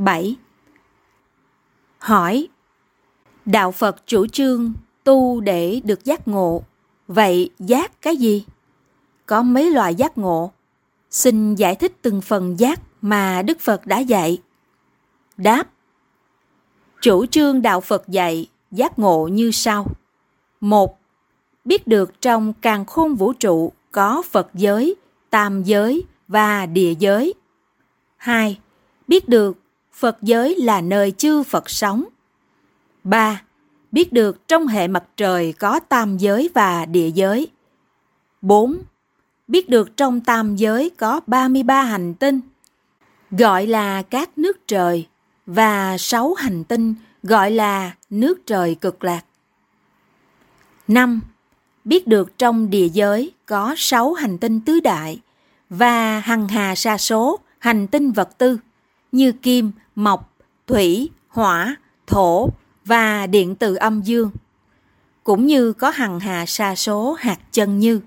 7. Hỏi Đạo Phật chủ trương tu để được giác ngộ. Vậy giác cái gì? Có mấy loại giác ngộ? Xin giải thích từng phần giác mà Đức Phật đã dạy. Đáp Chủ trương Đạo Phật dạy giác ngộ như sau. một Biết được trong càng khôn vũ trụ có Phật giới, tam giới và địa giới. 2. Biết được Phật giới là nơi chư Phật sống. 3. Biết được trong hệ mặt trời có tam giới và địa giới. 4. Biết được trong tam giới có 33 hành tinh, gọi là các nước trời, và 6 hành tinh gọi là nước trời cực lạc. 5. Biết được trong địa giới có 6 hành tinh tứ đại và hằng hà sa số hành tinh vật tư như kim, mộc, thủy, hỏa, thổ và điện từ âm dương, cũng như có hằng hà sa số hạt chân như.